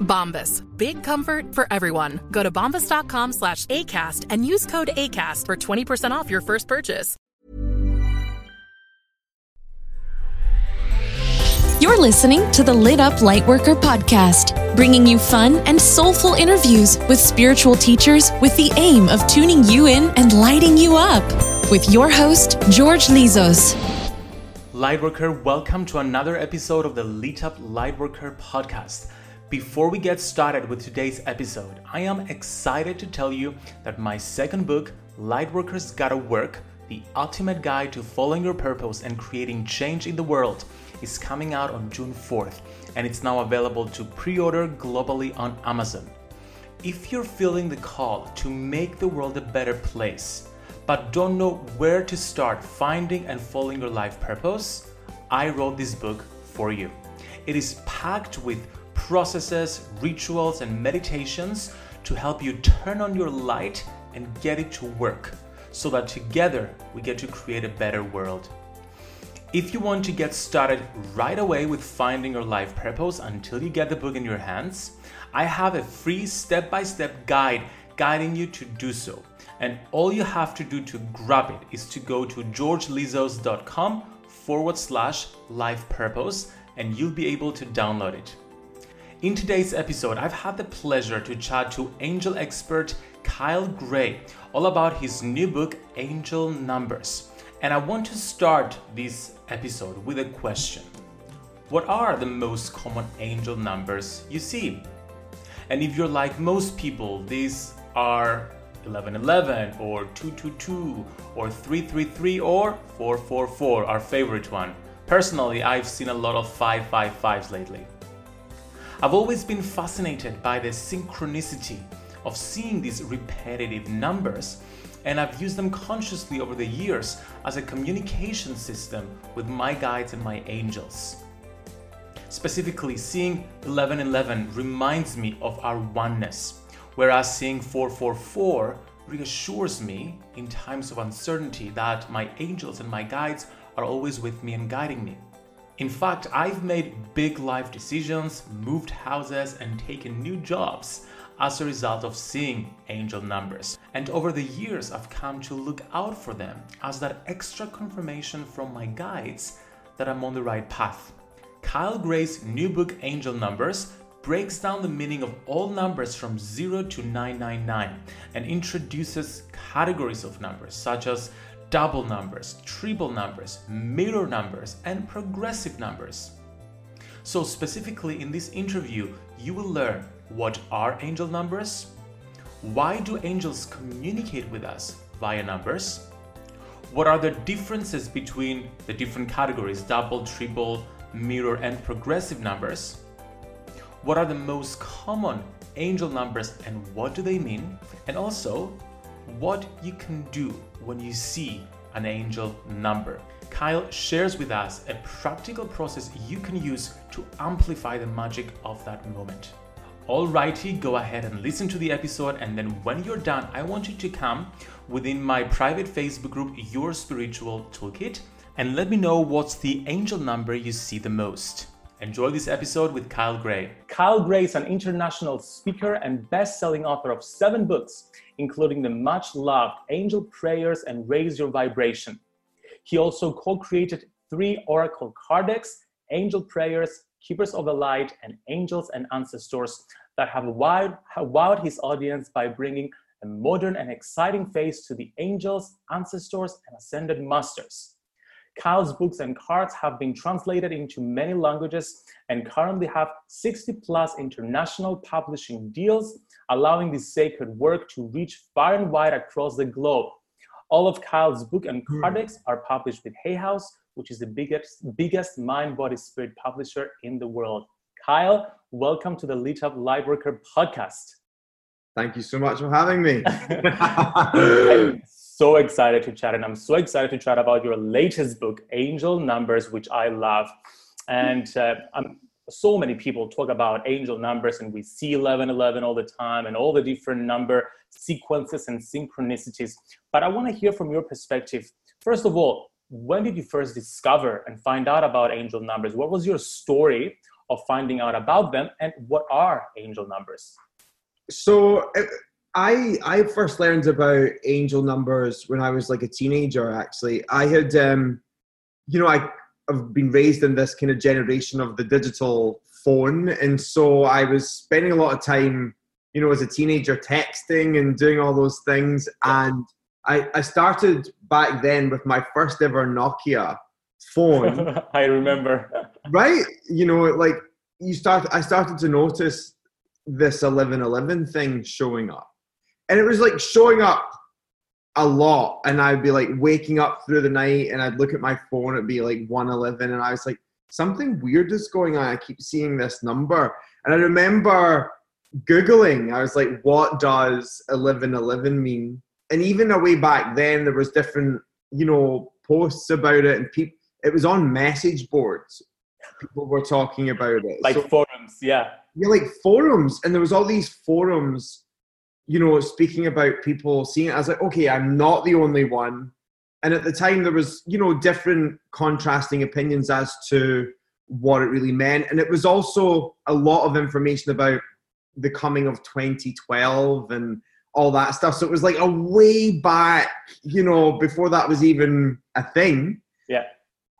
Bombas. Big comfort for everyone. Go to bombas.com slash ACAST and use code ACAST for 20% off your first purchase. You're listening to the Lit Up Lightworker podcast, bringing you fun and soulful interviews with spiritual teachers with the aim of tuning you in and lighting you up. With your host, George Lizos. Lightworker, welcome to another episode of the Lit Up Lightworker podcast. Before we get started with today's episode, I am excited to tell you that my second book, Lightworkers Gotta Work The Ultimate Guide to Following Your Purpose and Creating Change in the World, is coming out on June 4th, and it's now available to pre order globally on Amazon. If you're feeling the call to make the world a better place, but don't know where to start finding and following your life purpose, I wrote this book for you. It is packed with processes, rituals, and meditations to help you turn on your light and get it to work so that together we get to create a better world. If you want to get started right away with finding your life purpose until you get the book in your hands, I have a free step by step guide guiding you to do so. And all you have to do to grab it is to go to georgelizos.com forward slash life purpose and you'll be able to download it. In today's episode, I've had the pleasure to chat to angel expert Kyle Gray all about his new book, Angel Numbers. And I want to start this episode with a question What are the most common angel numbers you see? And if you're like most people, these are 1111 or 222 or 333 or 444, our favorite one. Personally, I've seen a lot of 555s lately. I've always been fascinated by the synchronicity of seeing these repetitive numbers and I've used them consciously over the years as a communication system with my guides and my angels. Specifically, seeing 1111 reminds me of our oneness, whereas seeing 444 reassures me in times of uncertainty that my angels and my guides are always with me and guiding me. In fact, I've made big life decisions, moved houses, and taken new jobs as a result of seeing angel numbers. And over the years, I've come to look out for them as that extra confirmation from my guides that I'm on the right path. Kyle Gray's new book, Angel Numbers, breaks down the meaning of all numbers from 0 to 999 and introduces categories of numbers such as double numbers, triple numbers, mirror numbers, and progressive numbers. So, specifically in this interview, you will learn what are angel numbers, why do angels communicate with us via numbers, what are the differences between the different categories double, triple, mirror, and progressive numbers, what are the most common angel numbers and what do they mean, and also what you can do when you see an angel number. Kyle shares with us a practical process you can use to amplify the magic of that moment. Alrighty, go ahead and listen to the episode, and then when you're done, I want you to come within my private Facebook group, Your Spiritual Toolkit, and let me know what's the angel number you see the most. Enjoy this episode with Kyle Gray. Kyle Gray is an international speaker and best selling author of seven books, including the much loved Angel Prayers and Raise Your Vibration. He also co created three Oracle card decks Angel Prayers, Keepers of the Light, and Angels and Ancestors that have wowed, have wowed his audience by bringing a modern and exciting face to the angels, ancestors, and ascended masters. Kyle's books and cards have been translated into many languages and currently have 60 plus international publishing deals, allowing this sacred work to reach far and wide across the globe. All of Kyle's book and hmm. card decks are published with Hay House, which is the biggest, biggest mind, body, spirit publisher in the world. Kyle, welcome to the Lit Up Lightworker podcast. Thank you so much for having me. so excited to chat, and I'm so excited to chat about your latest book, Angel Numbers, which I love. And uh, so many people talk about angel numbers, and we see 1111 all the time, and all the different number sequences and synchronicities. But I want to hear from your perspective. First of all, when did you first discover and find out about angel numbers? What was your story of finding out about them, and what are angel numbers? So, I I first learned about angel numbers when I was like a teenager. Actually, I had um, you know I have been raised in this kind of generation of the digital phone, and so I was spending a lot of time, you know, as a teenager texting and doing all those things. And I I started back then with my first ever Nokia phone. I remember. right, you know, like you start. I started to notice this eleven eleven thing showing up and it was like showing up a lot. And i'd be like waking up through the night and i'd look at my phone it'd be like 111 and i was like something weird is going on. I keep seeing this number. And i remember googling. I was like what does 1111 mean? And even a way back then there was different you know posts about it and people it was on message boards. People were talking about it. Like so, forums yeah. Yeah like forums. And there was all these forums you know, speaking about people seeing it as like, okay, I'm not the only one. And at the time, there was, you know, different contrasting opinions as to what it really meant. And it was also a lot of information about the coming of 2012 and all that stuff. So it was like a way back, you know, before that was even a thing. Yeah.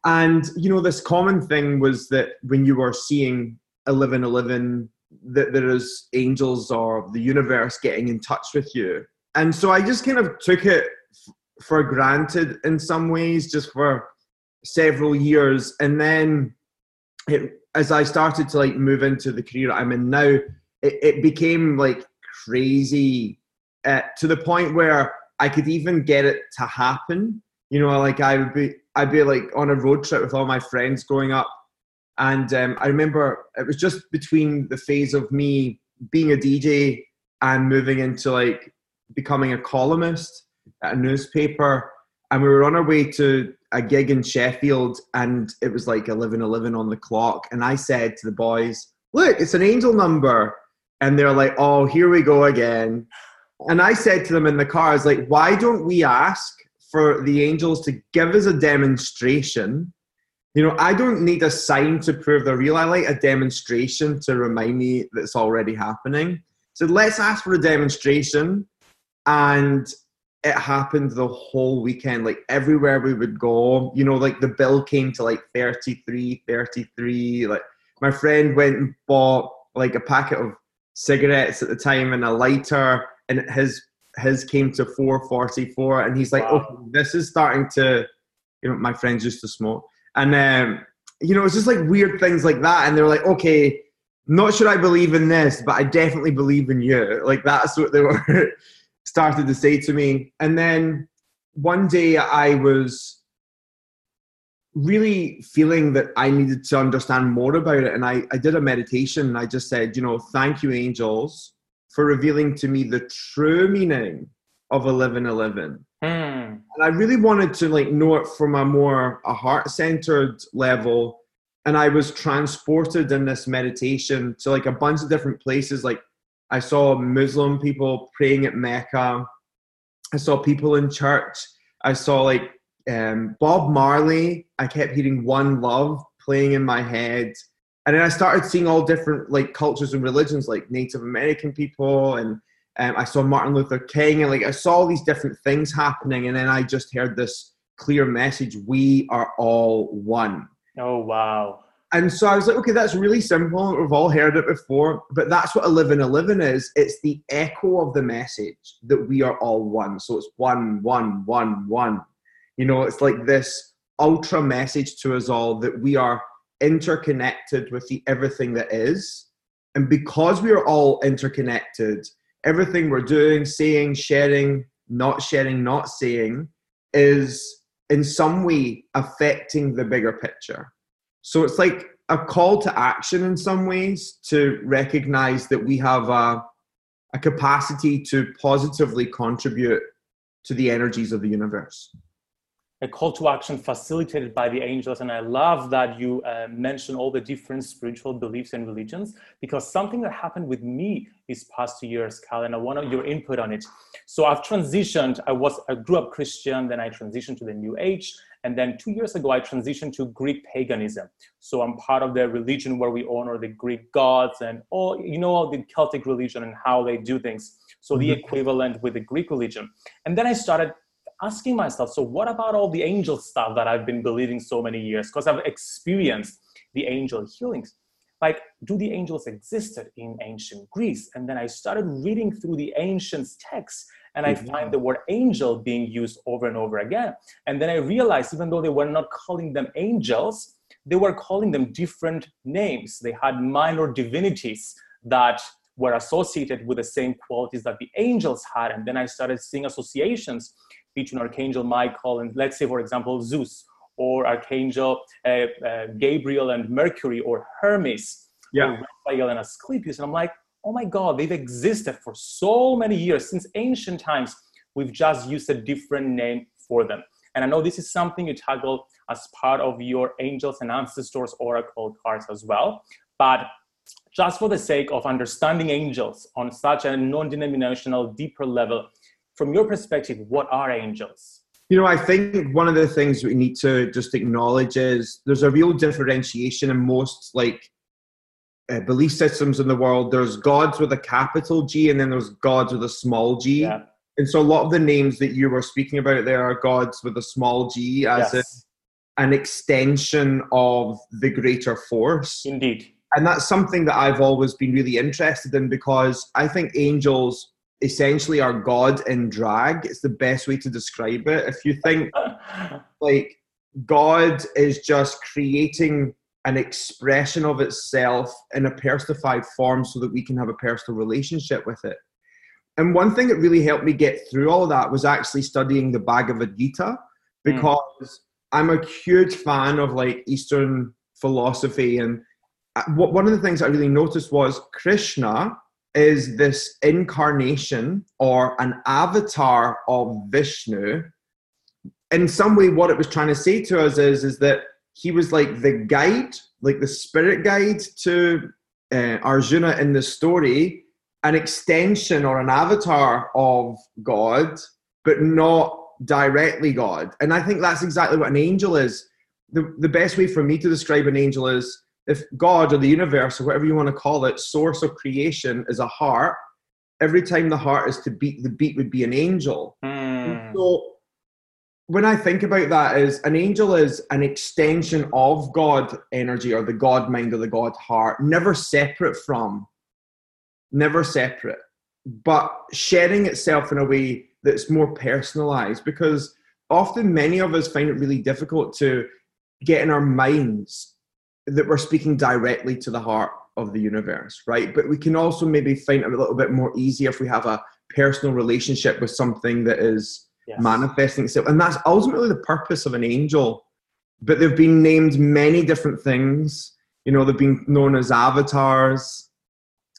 And, you know, this common thing was that when you were seeing 1111 that there is angels or the universe getting in touch with you. And so I just kind of took it for granted in some ways, just for several years. And then it, as I started to like move into the career I'm in now, it, it became like crazy uh, to the point where I could even get it to happen. You know, like I would be, I'd be like on a road trip with all my friends growing up, and um, I remember it was just between the phase of me being a DJ and moving into like becoming a columnist. at a newspaper, and we were on our way to a gig in Sheffield, and it was like 11:11 on the clock. And I said to the boys, "Look, it's an angel number," and they're like, "Oh, here we go again." And I said to them in the car, "I was like, why don't we ask for the angels to give us a demonstration?" You know, I don't need a sign to prove they're real. I like a demonstration to remind me that it's already happening. So let's ask for a demonstration. And it happened the whole weekend. Like everywhere we would go, you know, like the bill came to like 33, 33. Like my friend went and bought like a packet of cigarettes at the time and a lighter, and his his came to 444. And he's like, wow. oh, this is starting to, you know, my friends used to smoke and um, you know, it's just like weird things like that. And they're like, okay, not sure I believe in this, but I definitely believe in you. Like that's what they were started to say to me. And then one day I was really feeling that I needed to understand more about it. And I, I did a meditation and I just said, you know, thank you, angels, for revealing to me the true meaning of 1111. Mm. And I really wanted to like know it from a more a heart centered level. And I was transported in this meditation to like a bunch of different places. Like I saw Muslim people praying at Mecca. I saw people in church. I saw like um, Bob Marley. I kept hearing One Love playing in my head. And then I started seeing all different like cultures and religions, like Native American people and um, I saw Martin Luther King, and like I saw all these different things happening, and then I just heard this clear message: we are all one. Oh wow! And so I was like, okay, that's really simple. We've all heard it before, but that's what 1111 is. It's the echo of the message that we are all one. So it's one, one, one, one. You know, it's like this ultra message to us all that we are interconnected with the everything that is. And because we are all interconnected, everything we're doing, saying, sharing, not sharing, not saying is in some way affecting the bigger picture. So it's like a call to action in some ways to recognize that we have a, a capacity to positively contribute to the energies of the universe a call to action facilitated by the angels. And I love that you uh, mention all the different spiritual beliefs and religions because something that happened with me these past two years, Cal, and I want your input on it. So I've transitioned. I was I grew up Christian, then I transitioned to the New Age, and then two years ago I transitioned to Greek paganism. So I'm part of the religion where we honor the Greek gods and all you know all the Celtic religion and how they do things. So the mm-hmm. equivalent with the Greek religion. And then I started asking myself, so what about all the angel stuff that I've been believing so many years? Because I've experienced the angel healings. Like, do the angels existed in ancient Greece? And then I started reading through the ancient texts and I mm-hmm. find the word angel being used over and over again. And then I realized, even though they were not calling them angels, they were calling them different names. They had minor divinities that were associated with the same qualities that the angels had. And then I started seeing associations between Archangel Michael and, let's say, for example, Zeus, or Archangel uh, uh, Gabriel and Mercury, or Hermes, yeah. or Raphael and Asclepius. And I'm like, oh my God, they've existed for so many years, since ancient times. We've just used a different name for them. And I know this is something you tackle as part of your Angels and Ancestors Oracle cards as well. But just for the sake of understanding angels on such a non denominational, deeper level, from your perspective, what are angels? You know, I think one of the things we need to just acknowledge is there's a real differentiation in most like uh, belief systems in the world. There's gods with a capital G, and then there's gods with a small G. Yeah. And so a lot of the names that you were speaking about there are gods with a small G as yes. an extension of the greater force. Indeed. And that's something that I've always been really interested in because I think angels essentially are God in drag. It's the best way to describe it. If you think like God is just creating an expression of itself in a personified form so that we can have a personal relationship with it. And one thing that really helped me get through all that was actually studying the Bhagavad Gita hmm. because mm. I'm a huge fan of like Eastern philosophy. And uh, one of the things I really noticed was Krishna is this incarnation or an avatar of Vishnu. In some way, what it was trying to say to us is, is that he was like the guide, like the spirit guide to uh, Arjuna in the story, an extension or an avatar of God, but not directly God. And I think that's exactly what an angel is. The, the best way for me to describe an angel is if God or the universe or whatever you want to call it, source of creation is a heart, every time the heart is to beat, the beat would be an angel. Mm. So when I think about that, is an angel is an extension of God energy or the God mind or the God heart, never separate from, never separate, but sharing itself in a way that's more personalized because often many of us find it really difficult to get in our minds that we're speaking directly to the heart of the universe, right? But we can also maybe find it a little bit more easy if we have a personal relationship with something that is yes. manifesting itself. And that's ultimately the purpose of an angel. But they've been named many different things. You know, they've been known as avatars,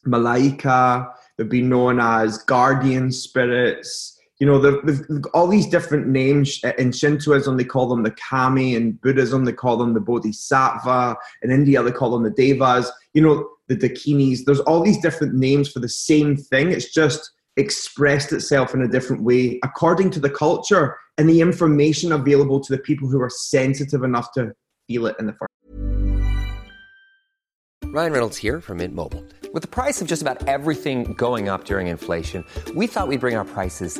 malaika, they've been known as guardian spirits, you know, they've, all these different names. Uh, in Shintoism, they call them the kami. In Buddhism, they call them the bodhisattva. In India, they call them the devas. You know, the dakinis. There's all these different names for the same thing. It's just expressed itself in a different way according to the culture and the information available to the people who are sensitive enough to feel it in the first. Ryan Reynolds here from Mint Mobile. With the price of just about everything going up during inflation, we thought we'd bring our prices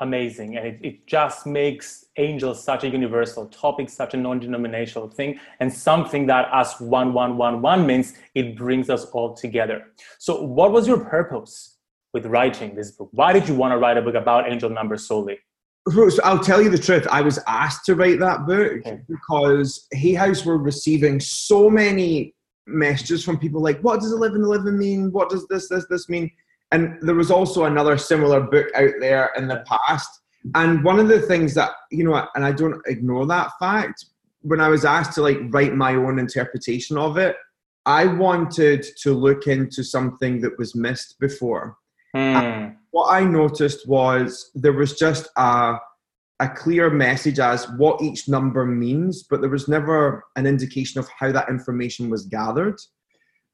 amazing and it, it just makes angels such a universal topic such a non-denominational thing and something that as 1111 means it brings us all together so what was your purpose with writing this book why did you want to write a book about angel numbers solely so I'll tell you the truth. I was asked to write that book okay. because Hay House were receiving so many messages from people like, "What does 1111 mean? What does this, this, this mean?" And there was also another similar book out there in the past. And one of the things that, you know, and I don't ignore that fact, when I was asked to like write my own interpretation of it, I wanted to look into something that was missed before. Hmm. What I noticed was there was just a, a clear message as what each number means, but there was never an indication of how that information was gathered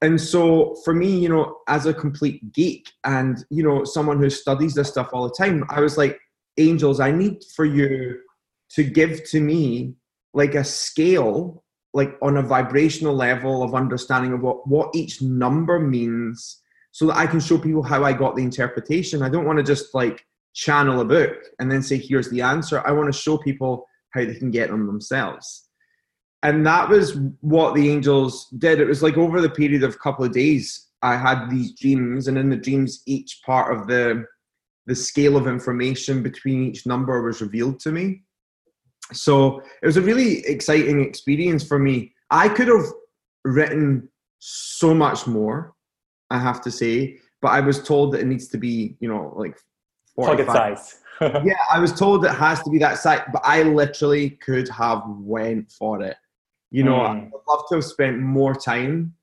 and so for me you know as a complete geek and you know someone who studies this stuff all the time i was like angels i need for you to give to me like a scale like on a vibrational level of understanding of what what each number means so that i can show people how i got the interpretation. I don't want to just like channel a book and then say here's the answer. I want to show people how they can get them themselves and that was what the angels did. It was like over the period of a couple of days i had these dreams and in the dreams each part of the the scale of information between each number was revealed to me. So it was a really exciting experience for me. I could have written so much more i have to say but i was told that it needs to be you know like pocket size. Yeah i was told it has to be that size but i literally could have went for it you know, mm. I'd love to have spent more time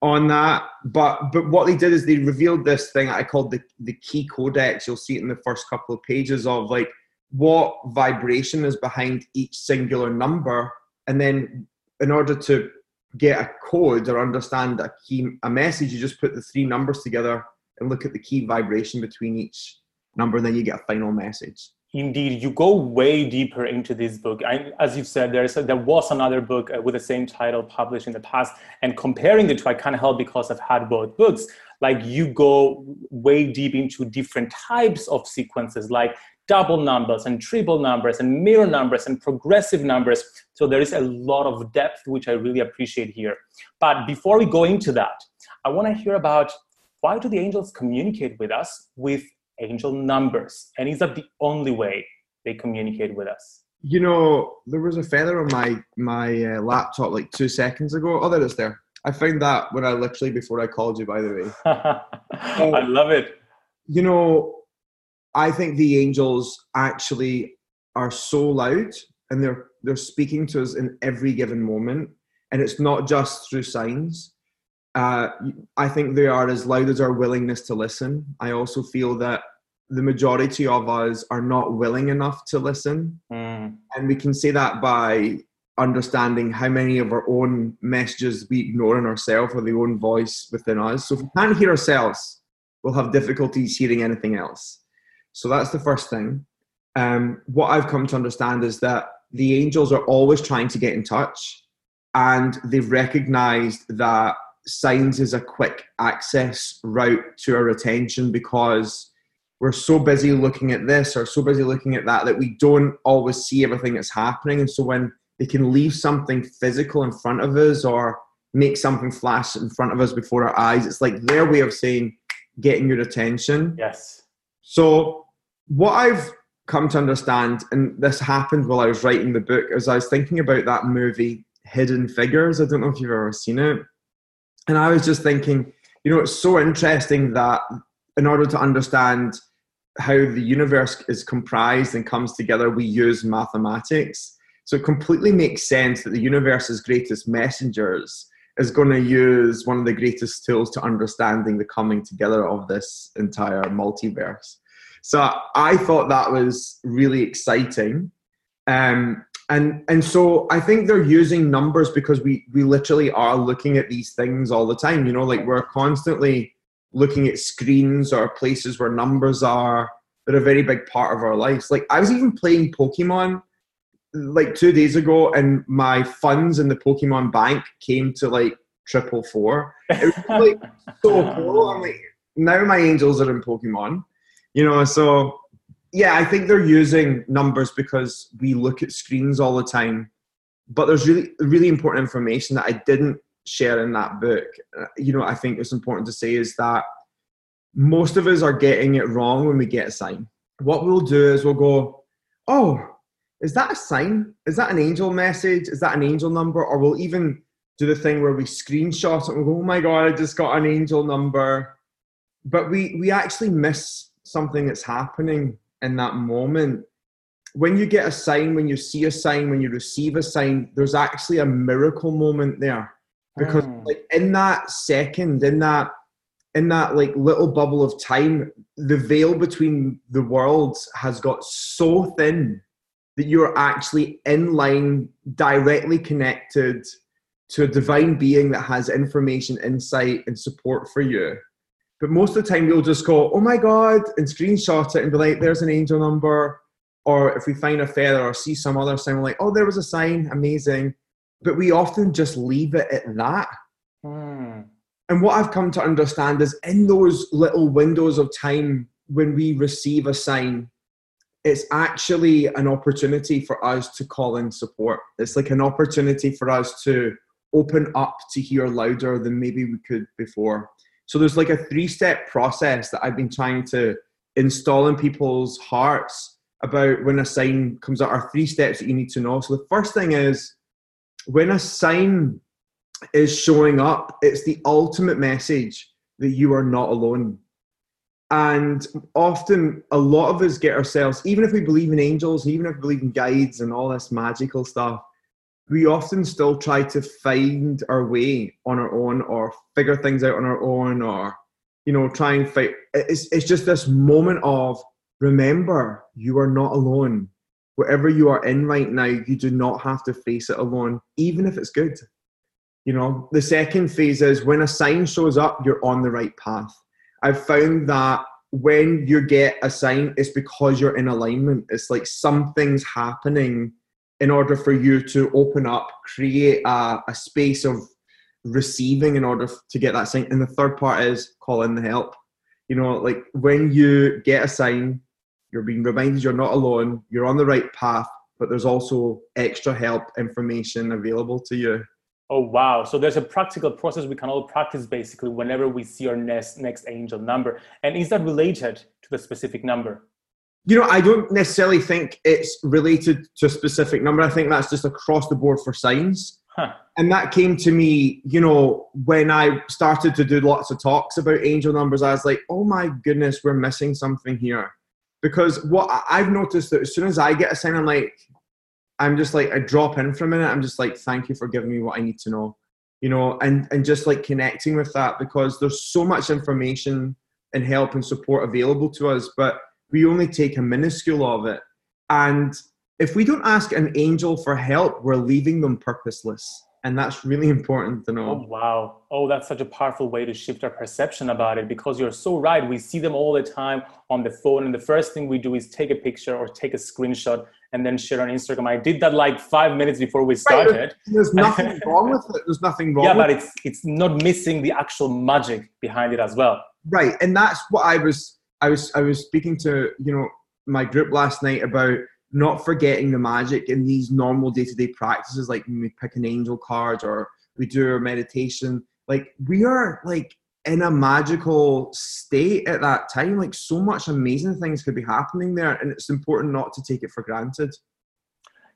on that. But but what they did is they revealed this thing I called the the key codex. You'll see it in the first couple of pages of like what vibration is behind each singular number, and then in order to get a code or understand a key a message, you just put the three numbers together and look at the key vibration between each number, and then you get a final message. Indeed, you go way deeper into this book. I, as you've said, there's there was another book uh, with the same title published in the past, and comparing the two, I can't help because I've had both books. Like you go way deep into different types of sequences, like double numbers and triple numbers and mirror numbers and progressive numbers. So there is a lot of depth, which I really appreciate here. But before we go into that, I want to hear about why do the angels communicate with us with angel numbers? And is that the only way they communicate with us? You know, there was a feather on my my uh, laptop like two seconds ago. Oh, there it's there. I found that when I literally before I called you. By the way, I love it. You know, I think the angels actually are so loud, and they're they're speaking to us in every given moment, and it's not just through signs. Uh, I think they are as loud as our willingness to listen. I also feel that the majority of us are not willing enough to listen. Mm. And we can say that by understanding how many of our own messages we ignore in ourselves or the own voice within us. So if we can't hear ourselves, we'll have difficulties hearing anything else. So that's the first thing. Um, what I've come to understand is that the angels are always trying to get in touch and they've recognized that signs is a quick access route to our attention because we're so busy looking at this or so busy looking at that that we don't always see everything that's happening. And so when they can leave something physical in front of us or make something flash in front of us before our eyes, it's like their way of saying getting your attention. Yes. So what I've come to understand, and this happened while I was writing the book, as I was thinking about that movie Hidden Figures. I don't know if you've ever seen it and I was just thinking, you know, it's so interesting that in order to understand how the universe is comprised and comes together, we use mathematics. So it completely makes sense that the universe's greatest messengers is going to use one of the greatest tools to understanding the coming together of this entire multiverse. So I thought that was really exciting. Um, and and so i think they're using numbers because we we literally are looking at these things all the time you know like we're constantly looking at screens or places where numbers are they're a very big part of our lives. Like i was even playing pokemon like two days ago and my funds in the pokemon bank came to like triple four. It was like so cool. I'm like now my angels are in pokemon you know so yeah, I think they're using numbers because we look at screens all the time. But there's really, really important information that I didn't share in that book. Uh, you know, I think it's important to say is that most of us are getting it wrong when we get a sign. What we'll do is we'll go, oh, is that a sign? Is that an angel message? Is that an angel number? Or we'll even do the thing where we screenshot it and go, oh my God, I just got an angel number. But we, we actually miss something that's happening in that moment when you get a sign when you see a sign when you receive a sign there's actually a miracle moment there because mm. like in that second in that in that like little bubble of time the veil between the worlds has got so thin that you're actually in line directly connected to a divine being that has information insight and support for you but most of the time, we'll just go, oh my God, and screenshot it and be like, there's an angel number. Or if we find a feather or see some other sign, we're like, oh, there was a sign, amazing. But we often just leave it at that. Hmm. And what I've come to understand is in those little windows of time when we receive a sign, it's actually an opportunity for us to call in support. It's like an opportunity for us to open up to hear louder than maybe we could before. So there's like a three step process that I've been trying to install in people's hearts about when a sign comes out, are three steps that you need to know. So the first thing is when a sign is showing up, it's the ultimate message that you are not alone. And often, a lot of us get ourselves, even if we believe in angels, even if we believe in guides and all this magical stuff, we often still try to find our way on our own or figure things out on our own or you know try and fight it's, it's just this moment of remember you are not alone wherever you are in right now you do not have to face it alone even if it's good you know the second phase is when a sign shows up you're on the right path i've found that when you get a sign, it's because you're in alignment. It's like something's happening in order for you to open up, create a, a space of receiving in order to get that sign. And the third part is call in the help. You know, like when you get a sign, you're being reminded you're not alone, you're on the right path, but there's also extra help information available to you. Oh wow! So there's a practical process we can all practice basically whenever we see our next next angel number. And is that related to the specific number? You know, I don't necessarily think it's related to a specific number. I think that's just across the board for signs. Huh. And that came to me, you know, when I started to do lots of talks about angel numbers. I was like, oh my goodness, we're missing something here. Because what I've noticed that as soon as I get a sign, I'm like, I'm just like I drop in for a minute. I'm just like, thank you for giving me what I need to know, you know, and and just like connecting with that because there's so much information and help and support available to us, but we only take a minuscule of it. And if we don't ask an angel for help, we're leaving them purposeless. And that's really important to know. Oh, wow. Oh, that's such a powerful way to shift our perception about it because you're so right. We see them all the time on the phone. And the first thing we do is take a picture or take a screenshot and then share on Instagram. I did that like five minutes before we started. Right, there's, nothing wrong with it. There's nothing wrong. Yeah, but it's it's not missing the actual magic behind it as well. Right, and that's what I was. I was I was speaking to you know my group last night about not forgetting the magic in these normal day to day practices, like when we pick an angel card or we do our meditation. Like we are like in a magical state at that time. Like so much amazing things could be happening there, and it's important not to take it for granted.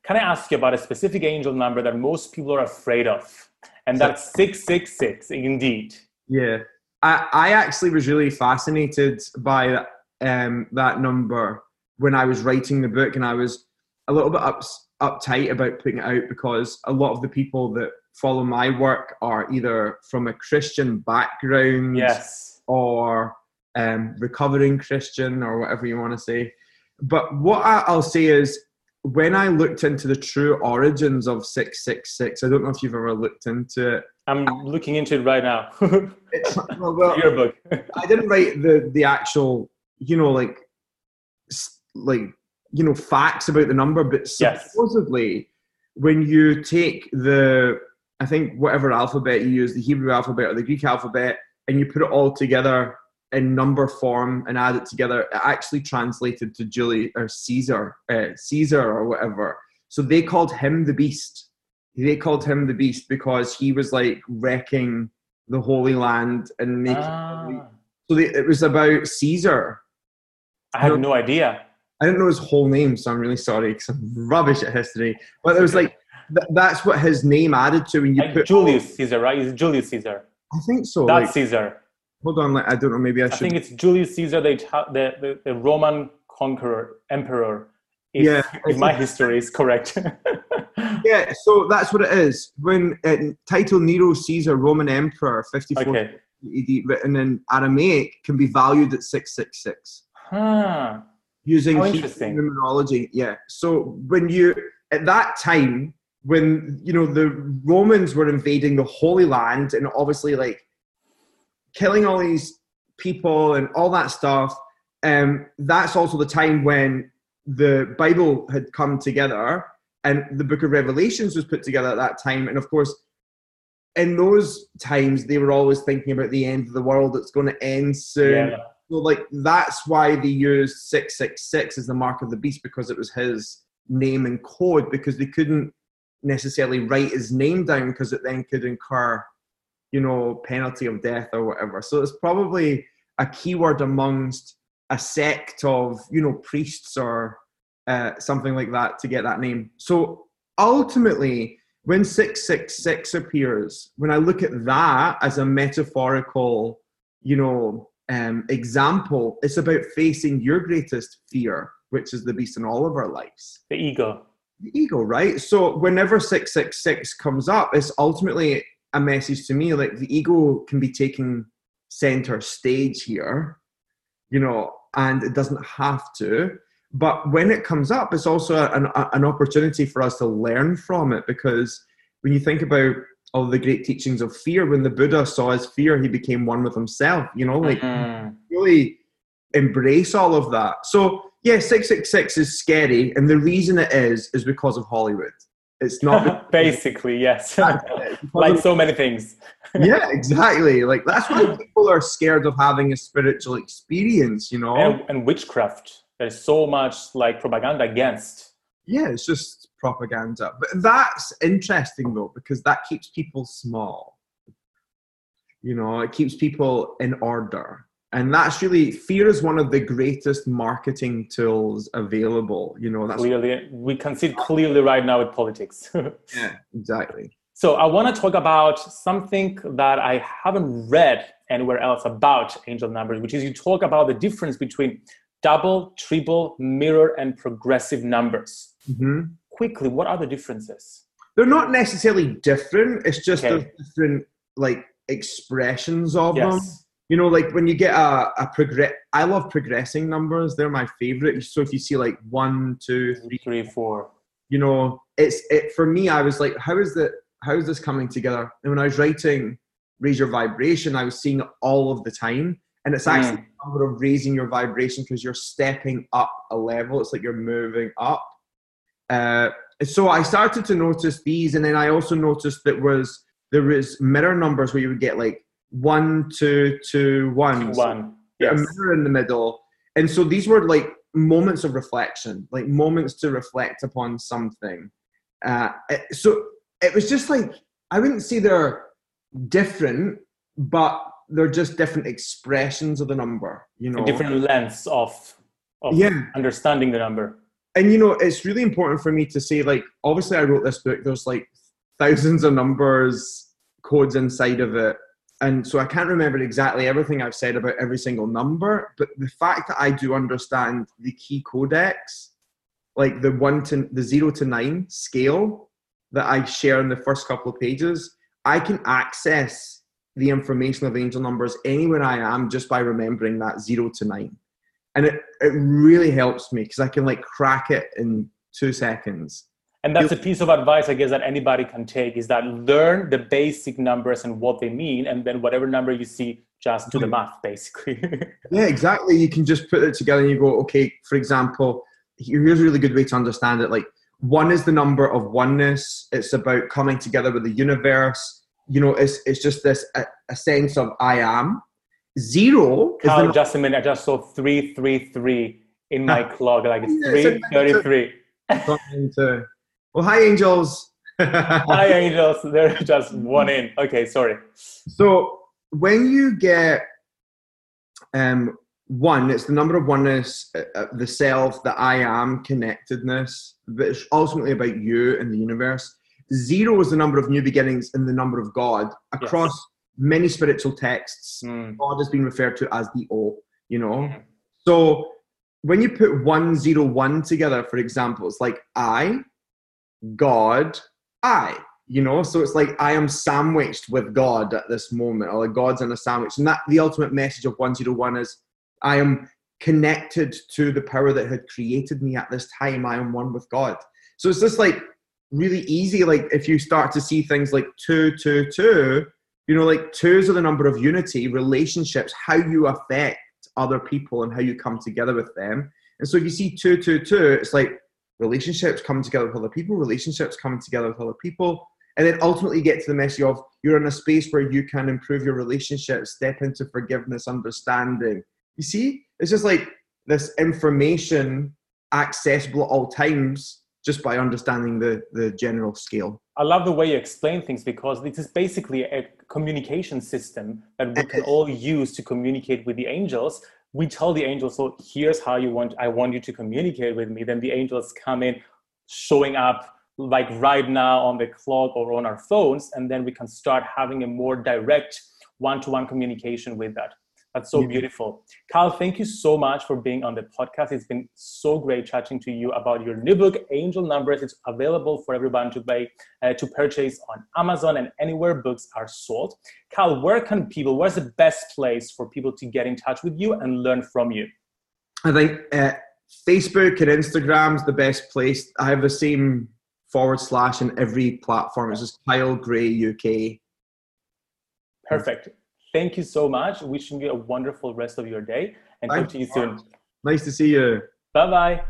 Can I ask you about a specific angel number that most people are afraid of? And that's 666, indeed. Yeah. I, I actually was really fascinated by that, um, that number when I was writing the book, and I was a little bit up, uptight about putting it out because a lot of the people that follow my work are either from a Christian background yes. or um, recovering Christian or whatever you want to say. But what I, will say is, when I looked into the true origins of 666, I don't know if you've ever looked into it. I'm looking into it right now. well, well, Your book. I didn't write the, the actual, you know, like, like, you know, facts about the number, but supposedly yes. when you take the I think whatever alphabet you use, the Hebrew alphabet or the Greek alphabet, and you put it all together in number form and add it together, it actually translated to Julius or Caesar, uh, Caesar or whatever. So they called him the beast. They called him the beast because he was like wrecking the Holy Land and making. Ah. So they, it was about Caesar. I had no idea. I didn't know his whole name, so I'm really sorry because I'm rubbish at history. But it was like th- that's what his name added to when you like put Julius Caesar, right? Is Julius Caesar? I think so. That's like, Caesar. Hold on, like, I don't know. Maybe I, I should. think it's Julius Caesar, the the, the, the Roman conqueror, emperor. If, yeah, if my history is correct. yeah, so that's what it is. When uh, title Nero Caesar, Roman Emperor, 54 okay. AD, written in Aramaic, can be valued at 666. Huh. Using interesting. numerology. Yeah. So when you, at that time, when you know the Romans were invading the Holy Land and obviously like killing all these people and all that stuff. Um, that's also the time when the Bible had come together and the Book of Revelations was put together at that time. And of course, in those times, they were always thinking about the end of the world. It's going to end soon. Yeah. So, like that's why they used six six six as the mark of the beast because it was his name and code because they couldn't necessarily write his name down because it then could incur, you know, penalty of death or whatever. So it's probably a keyword amongst a sect of, you know, priests or uh, something like that to get that name. So ultimately, when 666 appears, when I look at that as a metaphorical, you know, um, example, it's about facing your greatest fear, which is the beast in all of our lives. The ego the ego, right? So whenever 666 comes up, it's ultimately a message to me like the ego can be taking center stage here, you know, and it doesn't have to. But when it comes up, it's also an, an opportunity for us to learn from it because when you think about all the great teachings of fear, when the Buddha saw his fear, he became one with himself, you know, like mm-hmm. really embrace all of that. So yeah, six six six is scary, and the reason it is is because of Hollywood. It's not basically yes, like so many things. yeah, exactly. Like that's why people are scared of having a spiritual experience. You know, and, and witchcraft. There's so much like propaganda against. Yeah, it's just propaganda. But that's interesting though, because that keeps people small. You know, it keeps people in order and that's really fear is one of the greatest marketing tools available you know that's clearly we can see it clearly right now with politics yeah exactly so i want to talk about something that i haven't read anywhere else about angel numbers which is you talk about the difference between double triple mirror and progressive numbers mm-hmm. Quickly what are the differences they're not necessarily different it's just okay. different like expressions of yes. them you know, like when you get a, a progress, I love progressing numbers. They're my favorite. So if you see like one, two, three, three, four, you know, it's it for me. I was like, how is that? How is this coming together? And when I was writing "Raise Your Vibration," I was seeing it all of the time, and it's actually mm. a number of raising your vibration because you're stepping up a level. It's like you're moving up. Uh, so I started to notice these, and then I also noticed that was there was mirror numbers where you would get like one, two, two, one. One. Yes. A mirror in the middle. And so these were like moments of reflection, like moments to reflect upon something. Uh, so it was just like, I wouldn't say they're different, but they're just different expressions of the number, you know. A different lens of, of yeah. understanding the number. And you know, it's really important for me to say, like, obviously I wrote this book, there's like thousands of numbers, codes inside of it and so I can't remember exactly everything I've said about every single number, but the fact that I do understand the key codex, like the one to the zero to nine scale that I share in the first couple of pages, I can access the information of angel numbers anywhere I am just by remembering that zero to nine. And it, it really helps me because I can like crack it in two seconds. And that's a piece of advice i guess that anybody can take is that learn the basic numbers and what they mean and then whatever number you see just do the mm-hmm. math basically. Yeah exactly. You can just put it together and you go okay for example here's a really good way to understand it like one is the number of oneness. It's about coming together with the universe. You know it's, it's just this a, a sense of i am zero Kyle, just a minute i just saw 333 in my clock like it's 333 well, hi, angels. hi, angels. They're just one in. Okay, sorry. So when you get um, one, it's the number of oneness, uh, uh, the self, the I am connectedness, but it's ultimately about you and the universe. Zero is the number of new beginnings and the number of God. Across yes. Many spiritual texts, mm. God has been referred to as the O, you know? Mm. So when you put one, zero, one together, for example, it's like I, God, I. You know, so it's like I am sandwiched with God at this moment, or like God's in a sandwich. And that the ultimate message of 101 is I am connected to the power that had created me at this time. I am one with God. So it's just like really easy. Like if you start to see things like two, two, two, you know, like twos are the number of unity, relationships, how you affect other people and how you come together with them. And so if you see two, two, two, it's like relationships coming together with other people, relationships coming together with other people, and then ultimately get to the message of you're in a space where you can improve your relationship, step into forgiveness, understanding. You see, it's just like this information accessible at all times just by understanding the, the general scale. I love the way you explain things because this is basically a communication system that we can all use to communicate with the angels we tell the angels, so here's how you want, I want you to communicate with me. Then the angels come in, showing up like right now on the clock or on our phones, and then we can start having a more direct one-to-one communication with that. That's so yeah. beautiful. Kyle, thank you so much for being on the podcast. It's been so great chatting to you about your new book, Angel Numbers. It's available for everyone to buy, uh, to purchase on Amazon and anywhere books are sold. Kyle, where can people, where's the best place for people to get in touch with you and learn from you? I think uh, Facebook and Instagram is the best place. I have the same forward slash in every platform. It's just Kyle Gray UK. Perfect. Thank you so much. Wishing you a wonderful rest of your day. and talk to you soon. Nice to see you. Bye bye.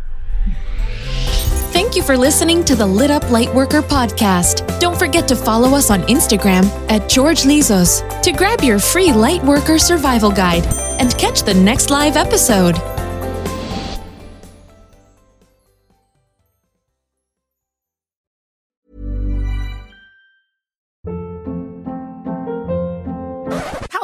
Thank you for listening to the Lit Up Lightworker podcast. Don't forget to follow us on Instagram at George Lizos to grab your free Lightworker survival guide and catch the next live episode.